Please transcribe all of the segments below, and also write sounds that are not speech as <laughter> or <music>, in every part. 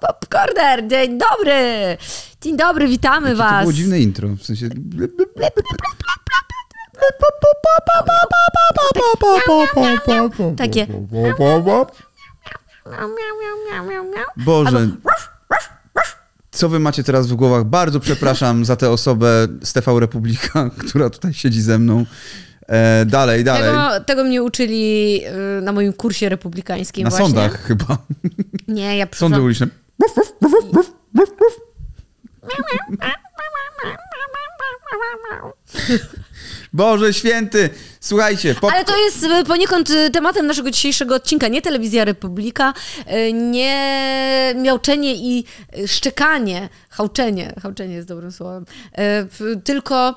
Popcorner, dzień dobry! Dzień dobry, witamy Jakie To was. było dziwne intro, w sensie... Takie. Boże. Co wy macie teraz w głowach? Bardzo przepraszam za tę osobę z TV Republika, <laughs> która tutaj siedzi ze mną. E, dalej, dalej. Tego, tego mnie uczyli y, na moim kursie republikańskim Na właśnie. sądach chyba. Nie, ja Sądy przyszłam... uliczne. Boże święty! Słuchajcie, pop... Ale to jest y, poniekąd y, tematem naszego dzisiejszego odcinka. Nie Telewizja Republika, nie miauczenie i szczekanie, hałczenie, hałczenie jest dobrym słowem, tylko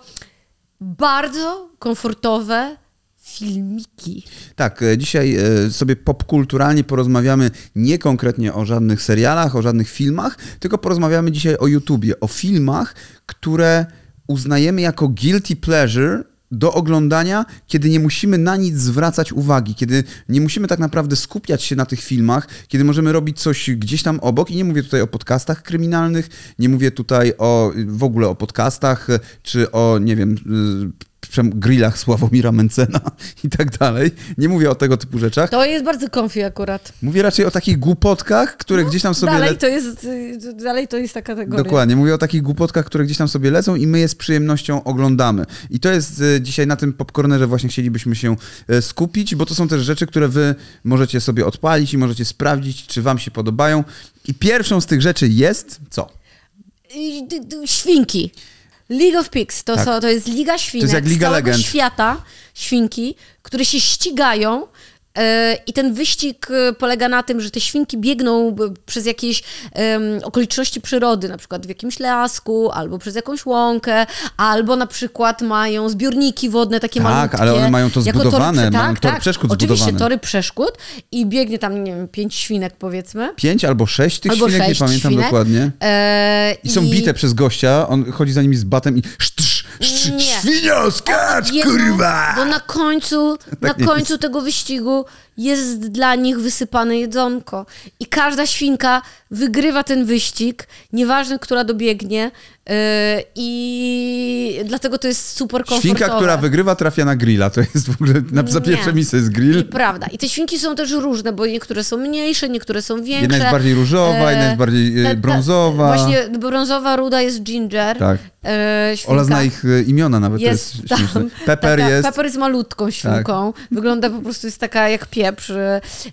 bardzo komfortowe filmiki. Tak, e, dzisiaj e, sobie popkulturalnie porozmawiamy nie konkretnie o żadnych serialach, o żadnych filmach, tylko porozmawiamy dzisiaj o YouTubie, o filmach, które uznajemy jako guilty pleasure do oglądania, kiedy nie musimy na nic zwracać uwagi, kiedy nie musimy tak naprawdę skupiać się na tych filmach, kiedy możemy robić coś gdzieś tam obok. I nie mówię tutaj o podcastach kryminalnych, nie mówię tutaj o w ogóle o podcastach, czy o, nie wiem, y, grillach Sławomira Mencena i tak dalej. Nie mówię o tego typu rzeczach. To jest bardzo comfy akurat. Mówię raczej o takich głupotkach, które gdzieś tam sobie... No, Dalej le- to jest, y, dalej to jest ta kategoria. Dokładnie, mówię o takich głupotkach, które gdzieś tam sobie lecą i my je z przyjemnością oglądamy. I to jest e, dzisiaj na tym popcornerze właśnie chcielibyśmy się e, skupić, bo to są też rzeczy, które wy możecie sobie odpalić i możecie sprawdzić, czy wam się podobają. I pierwszą z tych rzeczy jest co? Y, Świnki. League of Pigs to, Tak. są, to jest Liga Świnek jak Liga z całego Legend. świata świnki, które się ścigają i ten wyścig e, polega na tym, że te świnki biegną b- przez jakieś okoliczności przyrody, na przykład w jakimś lasku, albo przez jakąś łąkę, albo na przykład mają zbiorniki wodne takie Tak, malutkie. ale one mają to zbudowane, mają tak, tor tak. przeszkód Oczywiście zbudowany. tory przeszkód i biegnie tam, nie wiem, pięć świnek powiedzmy. Pięć albo sześć tych Albo świnek, sześć nie pamiętam świnek. dokładnie. E, I są bite przez gościa, on chodzi za nimi z batem i sztrz, Nie. świnio, skacz, kurwa! Bo na końcu, <laughs> na nie końcu jest. tego wyścigu jest dla nich wysypane jedzonko. I każda świnka wygrywa ten wyścig, nieważne, która dobiegnie. Yy, I dlatego to jest super komfortowe. Świnka, która wygrywa, trafia na grilla. To jest w ogóle, na, za pierwsze miejsce jest grill. I prawda. I te świnki są też różne, bo niektóre są mniejsze, niektóre są większe. Jedna jest bardziej różowa, E, jedna jest bardziej ta- brązowa. Właśnie brązowa, ruda jest ginger. Tak. Świnka. Ola zna ich e, imiona nawet, jest to jest tam, śmieszne. Pepper taka, jest... Pepper jest malutką świnką. Wygląda po prostu, jest taka jak pieprz.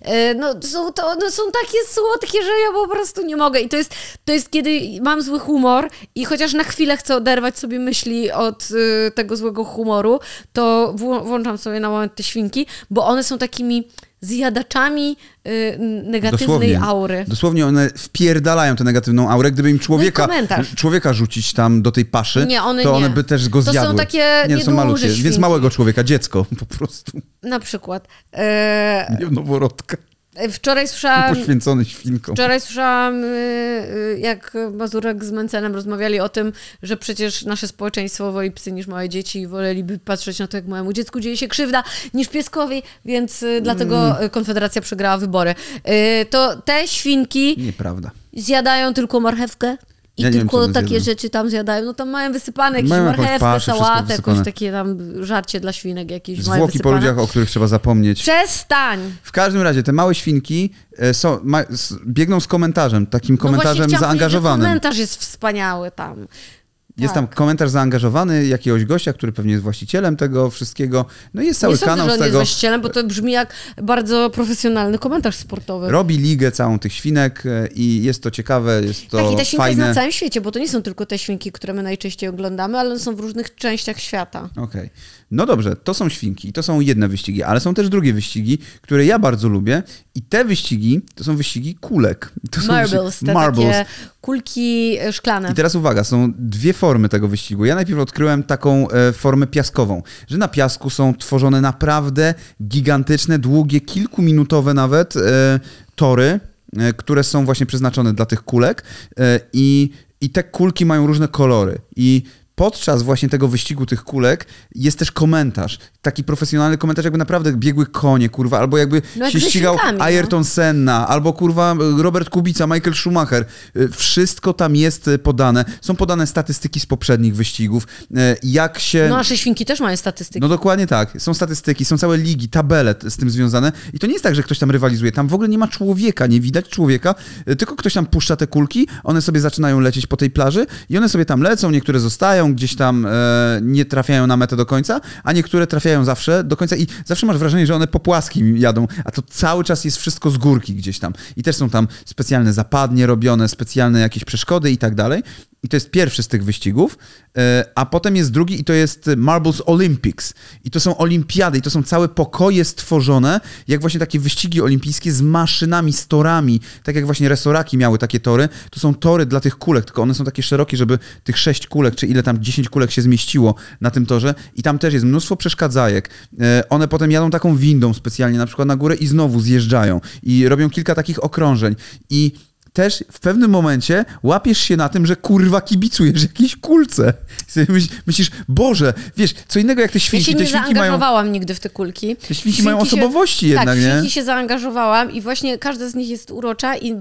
E, No, są, to, one są takie słodkie, że ja po prostu nie mogę. I to jest, to jest kiedy mam zły humor i chociaż na chwilę chcę oderwać sobie myśli od y, tego złego humoru, to włączam sobie na moment te świnki, bo one są takimi zjadaczami y, negatywnej Dosłownie. aury. Dosłownie one wpierdalają tę negatywną aurę. Gdyby im człowieka, No człowieka rzucić tam do tej paszy, Nie, one to nie. one by też go To są zjadły. takie nie, to są malutkie, więc małego człowieka, dziecko po prostu. Na przykład. <laughs> E, Nie noworodka, wczoraj słyszałam... poświęcony świnką. Wczoraj słyszałam, y, y, jak Mazurek z Mencenem rozmawiali o tym, że przecież nasze społeczeństwo woli psy niż małe dzieci i woleliby patrzeć na to, jak małemu dziecku dzieje się krzywda, niż pieskowi, więc y, dlatego Mm. Konfederacja przegrała wybory. To te świnki Nieprawda. zjadają tylko marchewkę i Ja wiem, tylko one takie rzeczy tam zjadają. No tam mają wysypane jakieś Mają marchewkę, sałatę, jakieś takie tam żarcie dla świnek jakieś Zwłoki po ludziach, o których trzeba zapomnieć. Przestań! W każdym razie te małe świnki e, są, ma, biegną z komentarzem, takim No komentarzem powiedzieć, że zaangażowanym. komentarz jest wspaniały tam. Jest Tak. tam komentarz zaangażowany jakiegoś gościa, który pewnie jest właścicielem tego wszystkiego. No i jest cały nie sądzę, kanał że on jest tego. właścicielem, bo to brzmi jak bardzo profesjonalny komentarz sportowy. Robi ligę całą tych świnek e, i jest to ciekawe, jest to tak, i ta świnka jest fajne. na całym świecie, bo to nie są tylko te świnki, które my najczęściej oglądamy, ale one są w różnych częściach świata. Okej. No dobrze, to są świnki, to są jedne wyścigi, ale są też drugie wyścigi, które ja bardzo lubię i te wyścigi to są wyścigi kulek. To są Marbles, wyścigi- marbles. takie kulki e, szklane. I teraz uwaga, są dwie formy tego wyścigu. Ja najpierw odkryłem taką e, formę piaskową, że na piasku są tworzone naprawdę gigantyczne, długie, kilkuminutowe nawet e, tory, które są właśnie przeznaczone dla tych kulek i, i te kulki mają różne kolory i podczas właśnie tego wyścigu tych kulek jest też komentarz. Taki profesjonalny komentarz, jakby naprawdę biegły konie, kurwa, albo jakby No się ścigał no. Ayrton Senna, albo kurwa Robert Kubica, Michael Schumacher. Y, Wszystko tam jest y, podane. Są podane statystyki z poprzednich wyścigów. y, Jak się... No nasze świnki też mają statystyki. No dokładnie tak. Są statystyki, są całe ligi, tabele z tym związane. I to nie jest tak, że ktoś tam rywalizuje. Tam w ogóle nie ma człowieka, nie widać człowieka, tylko ktoś tam puszcza te kulki, one sobie zaczynają lecieć po tej plaży i one sobie tam lecą, niektóre zostają, gdzieś tam e, nie trafiają na metę do końca, a niektóre trafiają zawsze do końca i zawsze masz wrażenie, że one po płaskim jadą, a to cały czas jest wszystko z górki gdzieś tam. I też są tam specjalne zapadnie robione, specjalne jakieś przeszkody i tak dalej. I to jest pierwszy z tych wyścigów, e, a potem jest drugi i to jest Marbles Olympics. I to są olimpiady, i to są całe pokoje stworzone, jak właśnie takie wyścigi olimpijskie z maszynami, z torami, tak jak właśnie resoraki miały takie tory. To są tory dla tych kulek, tylko one są takie szerokie, żeby tych sześć kulek, czy ile tam, dziesięć kulek się zmieściło na tym torze. I tam też jest mnóstwo przeszkadzajek. E, One potem jadą taką windą specjalnie, na przykład na górę i znowu zjeżdżają. I robią kilka takich okrążeń. I też w pewnym momencie łapiesz się na tym, że kurwa kibicujesz jakiejś kulce. Myślisz, Boże, wiesz, co innego jak te Ja świnki. się te nie świnki mają, zaangażowałam nigdy w te kulki. te świnki mają osobowości jednak, tak, nie? świnki się zaangażowałam i właśnie każda z nich jest urocza i e,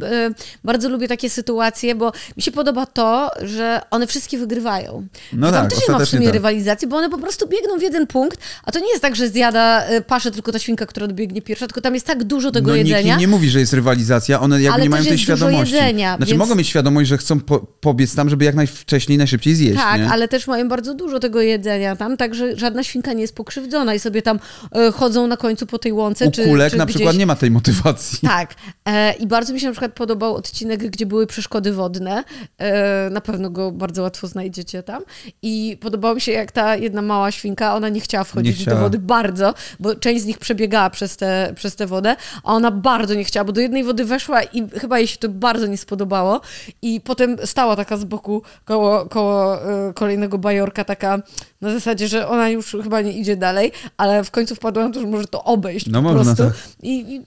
bardzo lubię takie sytuacje, bo mi się podoba to, że one wszystkie wygrywają. No tam tak, też nie ma w sumie tak. rywalizacji, bo one po prostu biegną w jeden punkt, a to nie jest tak, że zjada e, paszę tylko ta świnka, która dobiegnie pierwsza, tylko tam jest tak dużo tego no, jedzenia. Nikt nie mówi, że jest rywalizacja, one jakby nie mają tej świadomości. Jedzenia, znaczy więc- mogą mieć świadomość, że chcą po, pobiec tam, żeby jak najwcześniej, najszybciej zjeść, Tak, nie? ale też mają bardzo dużo tego jedzenia tam, także żadna świnka nie jest pokrzywdzona i sobie tam e, chodzą na końcu po tej łące. U czy, kulek czy na gdzieś... przykład nie ma tej motywacji. Tak. E, I bardzo mi się na przykład podobał odcinek, gdzie były przeszkody wodne. E, na pewno go bardzo łatwo znajdziecie tam. I podobało mi się, jak ta jedna mała świnka, ona nie chciała wchodzić Nie chciała. do wody bardzo, bo część z nich przebiegała przez tę przez tę wodę, a ona bardzo nie chciała, bo do jednej wody weszła i chyba jej się to bardzo nie spodobało. I potem stała taka z boku koło, koło e, kolejnego bajorka, taka na zasadzie, że ona już chyba nie idzie dalej, ale w końcu wpadła na to, że może to obejść No po można, prostu. tak. I, I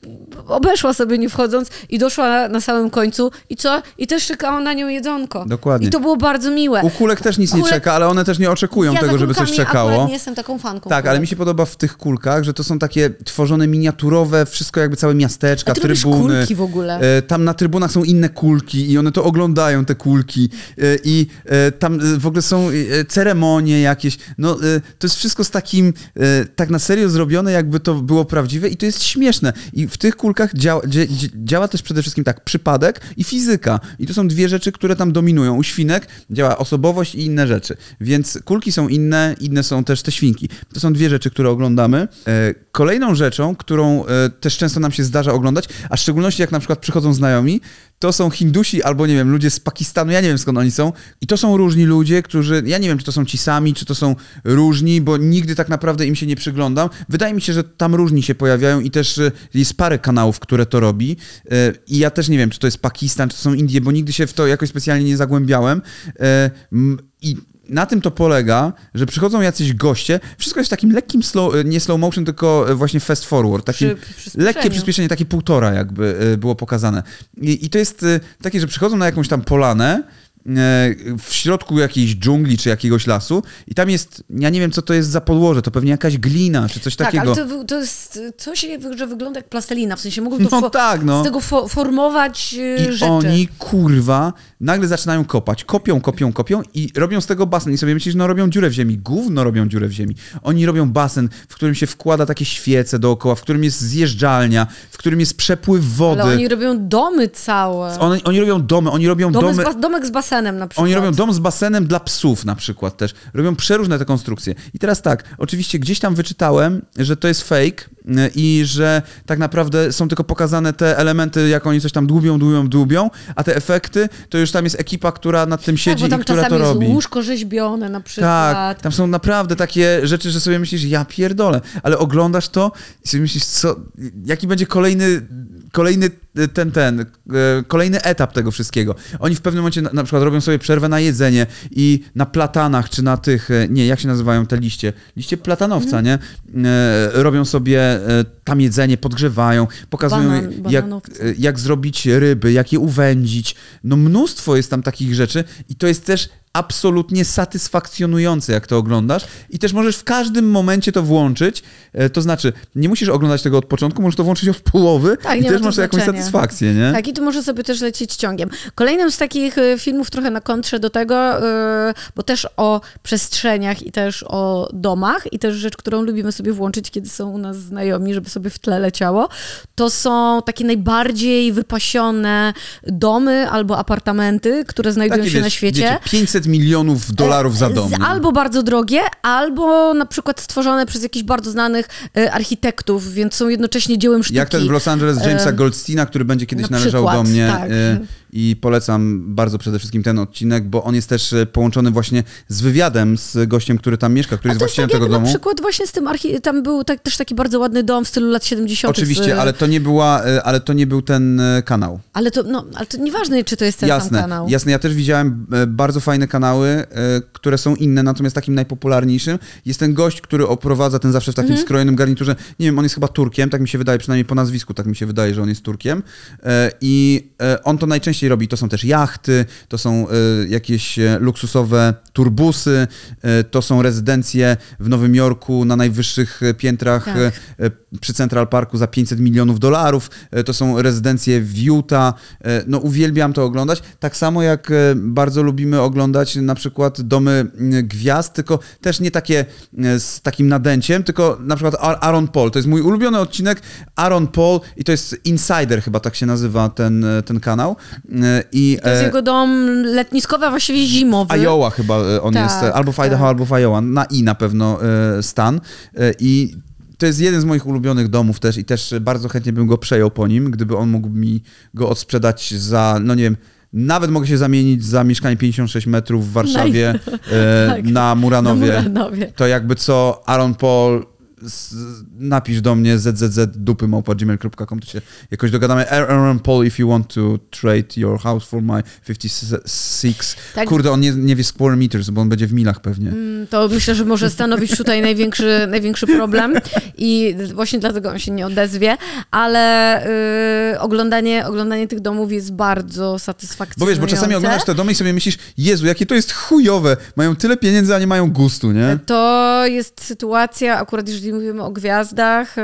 obeszła sobie nie wchodząc i doszła na, na samym końcu i co? I też czekała na nią jedzonko. Dokładnie. I to było bardzo miłe. U kulek też nic nie Kulek- czeka, ale one też nie oczekują ja tego, żeby coś czekało. nie jestem taką fanką. Tak, ale kulek. mi się podoba w tych kulkach, że to są takie tworzone miniaturowe, wszystko jakby całe miasteczka, A ty trybuny. kulki w ogóle? E, Tam na trybunach są inne kulki i one to oglądają, te kulki. E, I e, tam e, w ogóle są ceremonie jakieś. No, to jest wszystko z takim, tak na serio zrobione, jakby to było prawdziwe i to jest śmieszne. I w tych kulkach działa, dzia, dzia- działa też przede wszystkim tak przypadek i fizyka. I to są dwie rzeczy, które tam dominują. U świnek działa osobowość i inne rzeczy. Więc kulki są inne, inne są też te świnki. To są dwie rzeczy, które oglądamy. Kolejną rzeczą, którą też często nam się zdarza oglądać, a w szczególności jak na przykład przychodzą znajomi, to są Hindusi albo, nie wiem, ludzie z Pakistanu, ja nie wiem skąd oni są. I to są różni ludzie, którzy, ja nie wiem, czy to są ci sami, czy to są różni, bo nigdy tak naprawdę im się nie przyglądam. Wydaje mi się, że tam różni się pojawiają i też e, jest parę kanałów, które to robi. E, I ja też nie wiem, czy to jest Pakistan, czy to są Indie, bo nigdy się w to jakoś specjalnie nie zagłębiałem. M, I na tym to polega, że przychodzą jacyś goście, wszystko jest w takim lekkim slow, e, nie slow motion, tylko e, właśnie fast forward, takim Przy lekkie przyspieszenie, takie półtora jakby e, było pokazane. I, i to jest takie, że przychodzą na jakąś tam polanę, w środku jakiejś dżungli czy jakiegoś lasu i tam jest, ja nie wiem co to jest za podłoże, to pewnie jakaś glina czy coś Tak, takiego. ale to, to jest coś, że wygląda jak plastelina, w sensie mogą to No tak, no. z tego fo- formować e, I rzeczy. oni, kurwa, nagle zaczynają kopać. Kopią, kopią, kopią i robią z tego basen. I sobie myślisz, no robią dziurę w ziemi. Gówno robią dziurę w ziemi. Oni robią basen, w którym się wkłada takie świece dookoła, w którym jest zjeżdżalnia, w którym jest przepływ wody. Ale oni robią domy całe. Oni, oni robią domy, oni robią Domy domy... z bas- domek z basenem na przykład. Oni robią dom z basenem dla psów na przykład też. Robią przeróżne te konstrukcje. I teraz tak, oczywiście gdzieś tam wyczytałem, że to jest fake y, i że tak naprawdę są tylko pokazane te elementy, jak oni coś tam dłubią, dłubią, dłubią, a te efekty, to już tam jest ekipa, która nad tym tak, siedzi bo tam i która to jest robi. łóżko rzeźbione na przykład. Tak, tam są naprawdę takie rzeczy, że sobie myślisz, ja pierdolę, ale oglądasz to i sobie myślisz, co, jaki będzie kolejny, kolejny ten, ten, e, kolejny etap tego wszystkiego. Oni w pewnym momencie na, na przykład robią sobie przerwę na jedzenie i na platanach, czy na tych, e, nie, jak się nazywają te liście? Liście platanowca, nie? E, robią sobie tam jedzenie, podgrzewają, pokazują Banan- jak, jak zrobić ryby, jak je uwędzić. No mnóstwo jest tam takich rzeczy i to jest też absolutnie satysfakcjonujące, jak to oglądasz i też możesz w każdym momencie to włączyć, e, to znaczy nie musisz oglądać tego od początku, możesz to włączyć od połowy Tak, i też to masz jakąś satysfakcję, nie? Tak, i tu może sobie też lecieć ciągiem. Kolejnym z takich y, filmów trochę na kontrze do tego, y, bo też o przestrzeniach i też o domach i też rzecz, którą lubimy sobie włączyć, kiedy są u nas znajomi, żeby sobie w tle leciało, to są takie najbardziej wypasione domy albo apartamenty, które znajdują Takie, się na wiesz, świecie. Wiecie, 500 milionów dolarów za E, dom. z- nie? Albo bardzo drogie, albo na przykład stworzone przez jakichś bardzo znanych e, architektów, więc są jednocześnie dziełem sztuki. Jak ten w Los Angeles Jamesa Em, Goldsteina, który będzie kiedyś na należał przykład, do mnie. tak. E, I polecam bardzo przede wszystkim ten odcinek, bo on jest też e, połączony właśnie z wywiadem z gościem, który tam mieszka, który jest właścicielem tak tego na domu. przykład właśnie z tym archi... tam był tak, też taki bardzo ładny dom w stylu lat 70. Oczywiście, z... ale to nie była, e, ale to nie był ten e, kanał. Ale to, no, ale to nieważne, czy to jest ten sam jasne, kanał. jasne. Ja też widziałem e, bardzo fajne kanały, e, które są inne, natomiast takim najpopularniejszym jest ten gość, który oprowadza ten zawsze w takim Mhm. skrojonym garniturze. Nie wiem, on jest chyba Turkiem, tak mi się wydaje, przynajmniej po nazwisku, tak mi się wydaje, że on jest Turkiem. E, I e, on to najczęściej robi. To są też jachty, to są e, jakieś e, luksusowe turbusy, e, to są rezydencje w Nowym Jorku na najwyższych piętrach Tak. przy Central Parku za 500 milionów dolarów. To są rezydencje w Utah. No uwielbiam to oglądać. Tak samo jak bardzo lubimy oglądać na przykład domy gwiazd, tylko też nie takie z takim nadęciem, tylko na przykład Ar- Aaron Paul. To jest mój ulubiony odcinek Aaron Paul i to jest Insider chyba tak się nazywa ten, ten kanał. E, I To jest e, jego dom letniskowy, a właściwie zimowy. Iowa chyba e, on Tak, jest, e, albo w Idaho, tak. albo w Iowa, na I na pewno e, stan. E, I to jest jeden z moich ulubionych domów też i też bardzo chętnie bym go przejął po nim, gdyby on mógł mi go odsprzedać za, no nie wiem, nawet mogę się zamienić za mieszkanie 56 metrów w Warszawie e, <laughs> Tak. na Na Muranowie. Muranowie. To jakby co Aaron Paul napisz do mnie zzz.dupy.gmail.com to się jakoś dogadamy. Aaron Paul, if you want to trade your house for my 56. Tak. Kurde, on nie, nie wie square meters, bo on będzie w milach pewnie. Mm, To myślę, że może stanowić tutaj największy, największy problem i właśnie dlatego on się nie odezwie, ale y, oglądanie, oglądanie tych domów jest bardzo Bo satysfakcjonujące. wiesz, bo czasami oglądasz te domy i sobie myślisz, Jezu, jakie to jest chujowe. Mają tyle pieniędzy, a nie mają gustu, nie? To jest sytuacja, akurat jeżeli mówimy o gwiazdach, y,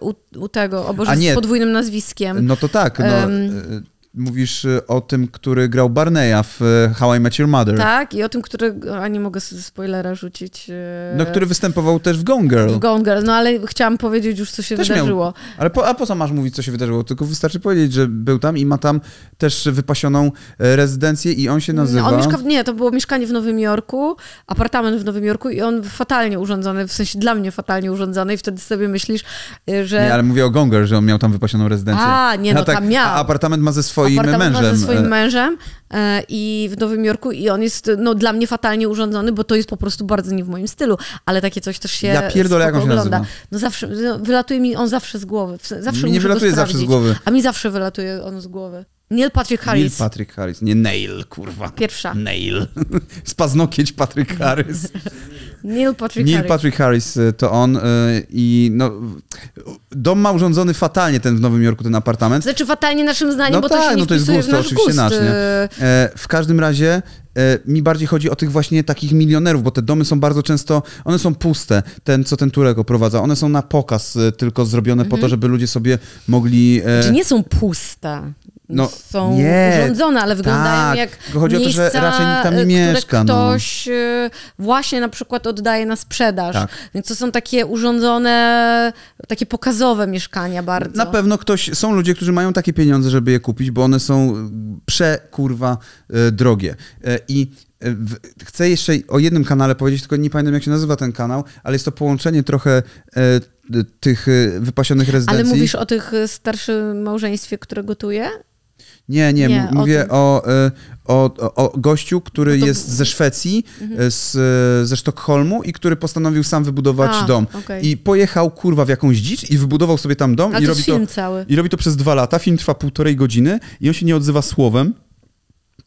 u, u tego, o Boże, nie. z podwójnym nazwiskiem. No to tak, no, Em. Mówisz e, o tym, który grał Barneya w e, How I Met Your Mother. Tak, i o tym, który, a nie mogę sobie spoilera rzucić. y, No, który występował też w Gone Girl. w Gone Girl, no ale chciałam powiedzieć już, co się Też miał- wydarzyło. Ale po, a po co masz mówić, co się wydarzyło? Tylko wystarczy powiedzieć, że był tam i ma tam też wypasioną e, rezydencję i on się nazywa... On mieszka w, nie, to było mieszkanie w Nowym Jorku, apartament w Nowym Jorku i on fatalnie urządzony, w sensie dla mnie fatalnie urządzony i wtedy sobie myślisz, y, że Nie, ale mówię o Gonger, że on miał tam wypasioną rezydencję. A, nie, no tak, tam miał. A apartament ma ze swoim apartament mężem. ma ze swoim e, mężem e, i w Nowym Jorku i on jest no, dla mnie fatalnie urządzony, bo to jest po prostu bardzo nie w moim stylu, ale takie coś też się Ja pierdolę, jak on się ogląda. nazywa. No zawsze, no, wylatuje mi on zawsze z głowy, zawsze Nie muszę wylatuje zawsze z głowy. A mi zawsze wylatuje on z głowy. Neil Patrick Neil Harris. Patrick Harris. Nie Nail, kurwa. Pierwsza. Nail. Z <laughs> paznokieć Patrick Harris. <laughs> Neil Patrick Neil Harris. Patrick Harris y, to on y, i no, dom ma urządzony fatalnie ten w Nowym Jorku, ten apartament. Znaczy fatalnie naszym zdaniem, No bo to tak, się nie no to jest nasz oczywiście gust. nasz, nie? y, E, w każdym razie e, mi bardziej chodzi o tych właśnie takich milionerów, bo te domy są bardzo często, one są puste, ten, co ten Turek oprowadza, one są na pokaz tylko zrobione po Mhm. to, żeby ludzie sobie mogli... e, Czy nie są puste? No, są nie, urządzone, ale wyglądają tak, jak tylko chodzi o to, że miejsca, raczej nikt tam nie y, mieszka, no. ktoś y, właśnie na przykład oddaje na sprzedaż. Tak. Więc to są takie urządzone, takie pokazowe mieszkania bardzo. Na pewno ktoś, są ludzie, którzy mają takie pieniądze, żeby je kupić, bo one są przekurwa e, drogie. E, I e, chcę jeszcze o jednym kanale powiedzieć, tylko nie pamiętam jak się nazywa ten kanał, ale jest to połączenie trochę e, tych wypasionych rezydencji. Ale mówisz o tych y, starszym małżeństwie, które gotuje? Nie, nie, Nie, o mówię tym. o, e, o, o, o gościu, który No to- Mhm. jest ze Szwecji, e, z, e, ze Sztokholmu i który postanowił sam wybudować A, dom. okej. I pojechał kurwa w jakąś dzicz i wybudował sobie tam dom A i robi to... cały. I robi to przez dwa lata. Film trwa półtorej godziny i on się nie odzywa słowem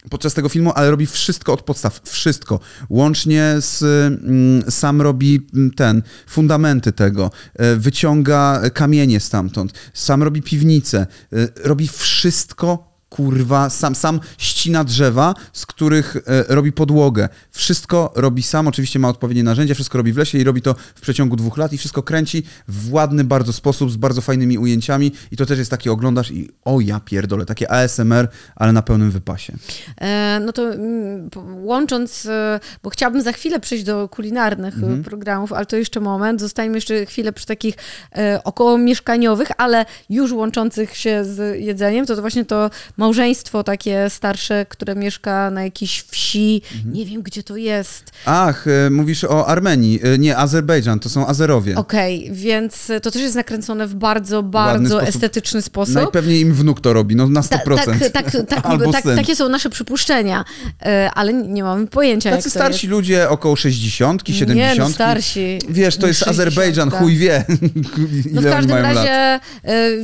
podczas tego filmu, ale robi wszystko od podstaw. Wszystko. Łącznie z... Mm, sam robi mm, ten, fundamenty tego. e, Wyciąga kamienie stamtąd. Sam robi piwnicę. e, Robi wszystko kurwa, sam, sam ścina drzewa, z których e, robi podłogę. Wszystko robi sam, oczywiście ma odpowiednie narzędzia, wszystko robi w lesie i robi to w przeciągu dwóch lat i wszystko kręci w ładny bardzo sposób, z bardzo fajnymi ujęciami i to też jest takie oglądasz i o ja pierdolę, takie ASMR, ale na pełnym wypasie. E, no to mm, łącząc, e, bo chciałabym za chwilę przejść do kulinarnych e, Mhm. programów, ale to jeszcze moment. Zostańmy jeszcze chwilę przy takich e, około mieszkaniowych, ale już łączących się z jedzeniem. To, to właśnie to małżeństwo takie starsze, które mieszka na jakiejś wsi. Mhm. Nie wiem, gdzie to jest. Ach, e, mówisz o Armenii, e, nie, Azerbejdżan, to są Azerowie. Okej, więc e, to też jest nakręcone w bardzo, bardzo sposób. estetyczny sposób. Najpewniej im wnuk to robi, no na 100%. Ta, tak, tak, tak, <laughs> Albo tak, syn. takie są nasze przypuszczenia, ale nie mamy pojęcia, Tacy starsi ludzie około 60, 70. Nie, no starsi. Wiesz, to jest Azerbejdżan, 60. chuj wie, <laughs> No w każdym razie lat.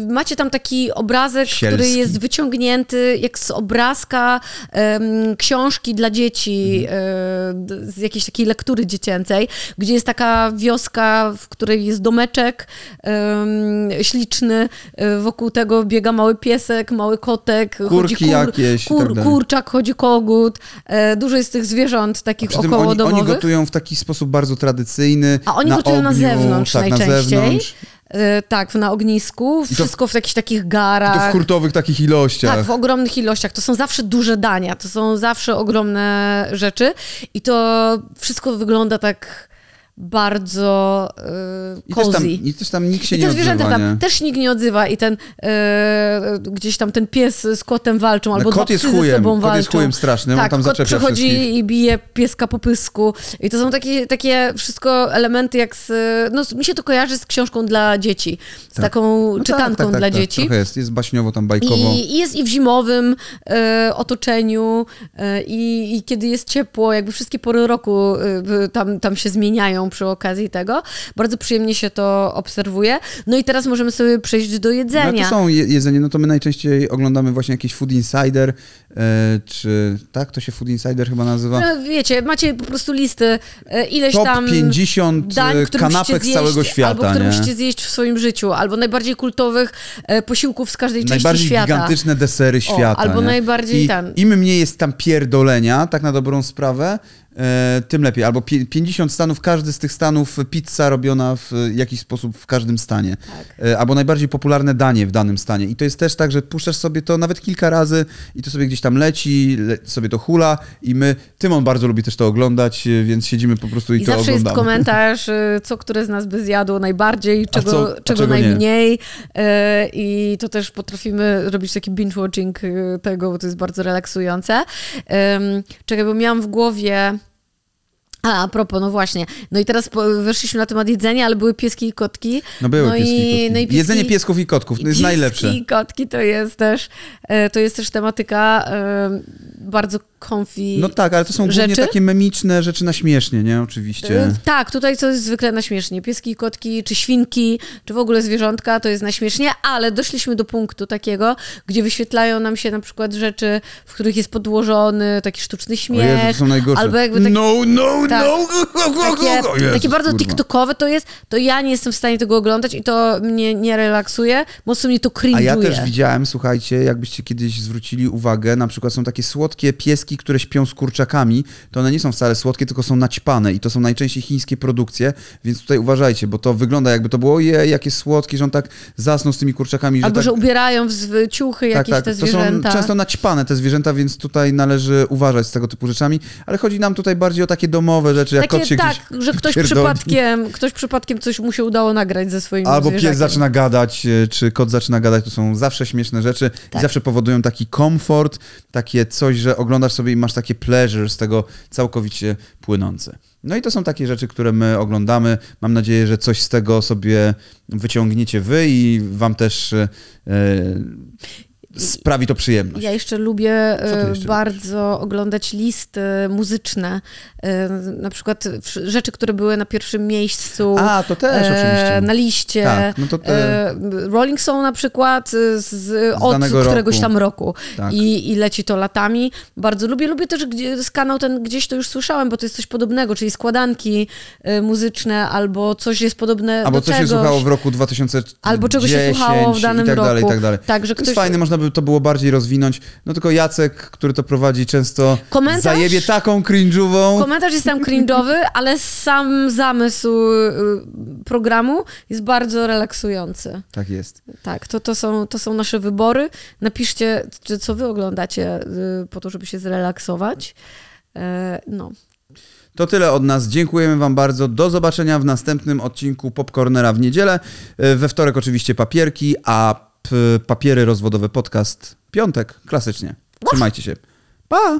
macie tam taki obrazek, który Sielski. jest wyciągnięty jak z obrazka em, książki dla dzieci, Mhm. e, z jakiejś takiej lektury dziecięcej, gdzie jest taka wioska, w której jest domeczek em, śliczny, e, wokół tego biega mały piesek, mały kotek, Kurki chodzi jakieś i kur, tak kurczak, chodzi kogut, e, dużo jest tych zwierząt takich Przy tym oni, gotują w taki sposób bardzo tradycyjny. A oni na gotują na ogniu, zewnątrz tak, na najczęściej. zewnątrz. E, tak, na ognisku, to- wszystko w jakichś takich I to garach. w hurtowych takich ilościach. Tak, w ogromnych ilościach. To są zawsze duże dania, to są zawsze ogromne rzeczy i to wszystko wygląda tak bardzo I yy, też, tam, cozy. I też tam nikt się I nie te zwierzęta odzywa, tam też nikt nie odzywa i ten e, gdzieś tam ten pies z kotem walczą, albo No, dwa kot jest psy ze chujem, sobą kot walczą. jest chujem strasznym, on tak, tam kot zaczepia przychodzi wszystkich. i bije pieska po pysku. I to są takie, takie wszystko elementy jak z... No mi się to kojarzy z książką dla dzieci. Z taką No tak, czytanką tak, tak, dla tak, dzieci. Trochę jest, jest baśniowo tam, bajkowo. I, I jest i w zimowym e, otoczeniu, e, i, i kiedy jest ciepło, jakby wszystkie pory roku e, tam, tam się zmieniają przy okazji tego. Bardzo przyjemnie się to obserwuje. No i teraz możemy sobie przejść do No jedzenia. to są je, jedzenie, no to my najczęściej oglądamy właśnie jakiś Food Insider, czy tak to się Food Insider chyba nazywa? No, wiecie, macie po prostu listy, e, ileś Top tam 50 dań, e, które kanapek musicie z zjeść, całego świata, albo które nie? musicie zjeść w swoim życiu, albo najbardziej kultowych e, posiłków z każdej części Najbardziej świata. gigantyczne desery świata. albo nie? najbardziej I ten. Im mniej jest tam pierdolenia, tak na dobrą sprawę, e, tym lepiej. Albo pie- 50 stanów, każdy z tych stanów pizza robiona w jakiś sposób w każdym stanie. Tak. E, albo najbardziej popularne danie w danym stanie. I to jest też tak, że puszczasz sobie to nawet kilka razy i to sobie gdzieś tam leci, le sobie to hula i my, Tymon bardzo lubi też to oglądać, e, więc siedzimy po prostu i, I to zawsze oglądamy. jest komentarz, y, co które z nas by zjadło najbardziej, czego, co- czego, czego nie? najmniej. Y, I to też potrafimy robić taki binge-watching y, tego, bo to jest bardzo relaksujące. Czekaj, bo miałam w głowie... A, a propos, no właśnie. No i teraz weszliśmy na temat jedzenia, ale były pieski i kotki. No były no pieski i kotki. no i pieski, Jedzenie piesków i kotków to jest pieski najlepsze. i kotki to jest też, e, to jest też tematyka e, bardzo comfy No tak, ale to są głównie rzeczy. takie memiczne rzeczy na śmiesznie, nie? Oczywiście. Y, Tak, tutaj to jest zwykle na śmiesznie. Pieski, kotki, czy świnki, czy w ogóle zwierzątka, to jest na śmiesznie, ale doszliśmy do punktu takiego, gdzie wyświetlają nam się na przykład rzeczy, w których jest podłożony taki sztuczny śmiech. Jezu, to są najgorsze. Albo jakby taki, No, no, tak. No! takie, Jezus, takie bardzo kurwa. tiktokowe to jest, to ja nie jestem w stanie tego oglądać i to mnie nie relaksuje, mocno mnie to A cringe'uje. ja też widziałem, słuchajcie, jakbyście kiedyś zwrócili uwagę, na przykład są takie słodkie pieski, które śpią z kurczakami, to one nie są wcale słodkie, tylko są naćpane i to są najczęściej chińskie produkcje, więc tutaj uważajcie, bo to wygląda jakby to było, ojej, jakie słodkie, że on tak zasnął z tymi kurczakami, że Albo, tak... że ubierają w ciuchy Tak, jakieś tak, te to są zwierzęta. często naćpane te zwierzęta, więc tutaj należy uważać z tego typu rzeczami, ale chodzi nam tutaj bardziej o takie domowe rzeczy, jak kot Takie, się tak, gdzieś że ktoś pierdoli. przypadkiem, ktoś przypadkiem coś mu się udało nagrać ze swoim Albo zwierzakiem. pies zaczyna gadać, e, czy kot zaczyna gadać, to są zawsze śmieszne rzeczy i Tak. zawsze powodują taki komfort, takie coś, że oglądasz sobie i masz takie pleasure z tego całkowicie płynące. No i to są takie rzeczy, które my oglądamy. Mam nadzieję, że coś z tego sobie wyciągniecie wy i wam też e, sprawi to przyjemność. Ja jeszcze lubię e, jeszcze bardzo oglądać listy muzyczne, e, na przykład rzeczy, które były na pierwszym miejscu. A, to też e, oczywiście. Na liście. Tak, no to te- E, Rolling Stone na przykład e, z, od któregoś roku. tam roku Tak. I, i leci to latami. Bardzo lubię. Lubię też gdzie, z kanał ten, gdzieś to już słyszałem, bo to jest coś podobnego, czyli składanki e, muzyczne albo coś jest podobne Albo do coś się czegoś. słuchało w roku 2010 Albo czego się słuchało w danym i tak dalej, roku. i tak dalej. Tak, że to jest ktoś- fajne, można by by to było bardziej rozwinąć. No tylko Jacek, który to prowadzi, często Komentarz? zajebie taką cringe'ową. Komentarz jest tam cringe'owy, ale sam zamysł y, programu jest bardzo relaksujący. Tak jest. Tak, to, to, są, to są nasze wybory. Napiszcie, co wy oglądacie y, po to, żeby się zrelaksować. E, No. To tyle od nas. Dziękujemy Wam bardzo. Do zobaczenia w następnym odcinku Popcornera w niedzielę. E, We wtorek oczywiście papierki, a papiery rozwodowe podcast piątek, klasycznie. Trzymajcie się. Pa!